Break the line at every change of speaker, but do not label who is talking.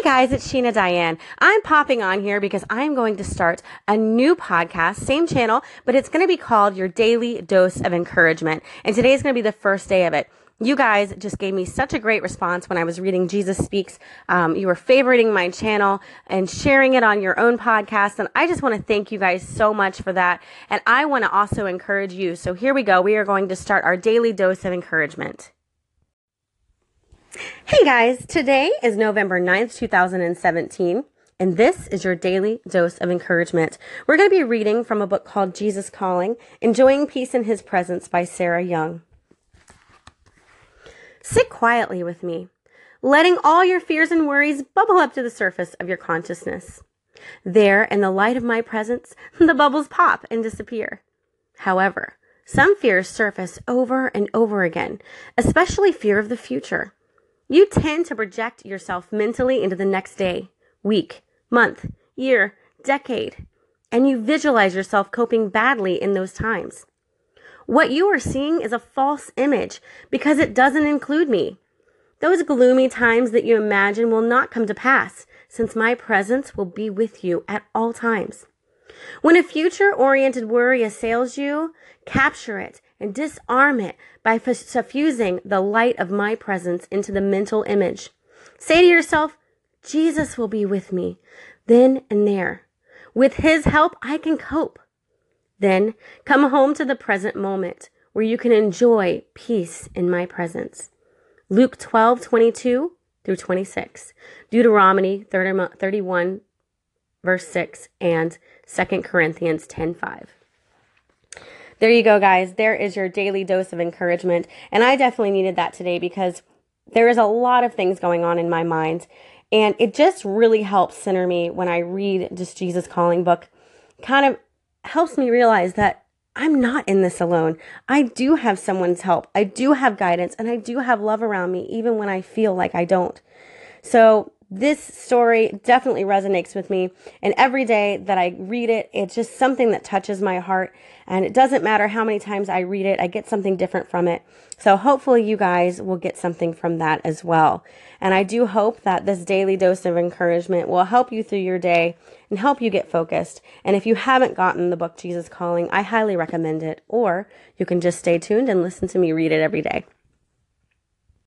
Hey guys, it's Sheena Diane. I'm popping on here because I'm going to start a new podcast, same channel, but it's going to be called Your Daily Dose of Encouragement. And today is going to be the first day of it. You guys just gave me such a great response when I was reading Jesus Speaks. Um, you were favoriting my channel and sharing it on your own podcast. And I just want to thank you guys so much for that. And I want to also encourage you. So here we go. We are going to start our daily dose of encouragement. Hey guys, today is November 9th, 2017, and this is your daily dose of encouragement. We're going to be reading from a book called Jesus Calling Enjoying Peace in His Presence by Sarah Young. Sit quietly with me, letting all your fears and worries bubble up to the surface of your consciousness. There, in the light of my presence, the bubbles pop and disappear. However, some fears surface over and over again, especially fear of the future. You tend to project yourself mentally into the next day, week, month, year, decade, and you visualize yourself coping badly in those times. What you are seeing is a false image because it doesn't include me. Those gloomy times that you imagine will not come to pass, since my presence will be with you at all times. When a future oriented worry assails you, capture it and disarm it by suffusing the light of my presence into the mental image. Say to yourself, Jesus will be with me then and there. With his help, I can cope. Then come home to the present moment where you can enjoy peace in my presence. Luke 12, 22 through 26, Deuteronomy 30, 31, verse 6, and 2 Corinthians 10, 5. There you go, guys. There is your daily dose of encouragement. And I definitely needed that today because there is a lot of things going on in my mind. And it just really helps center me when I read this Jesus Calling book. Kind of helps me realize that I'm not in this alone. I do have someone's help. I do have guidance and I do have love around me, even when I feel like I don't. So this story definitely resonates with me. And every day that I read it, it's just something that touches my heart. And it doesn't matter how many times I read it, I get something different from it. So hopefully you guys will get something from that as well. And I do hope that this daily dose of encouragement will help you through your day and help you get focused. And if you haven't gotten the book Jesus Calling, I highly recommend it. Or you can just stay tuned and listen to me read it every day.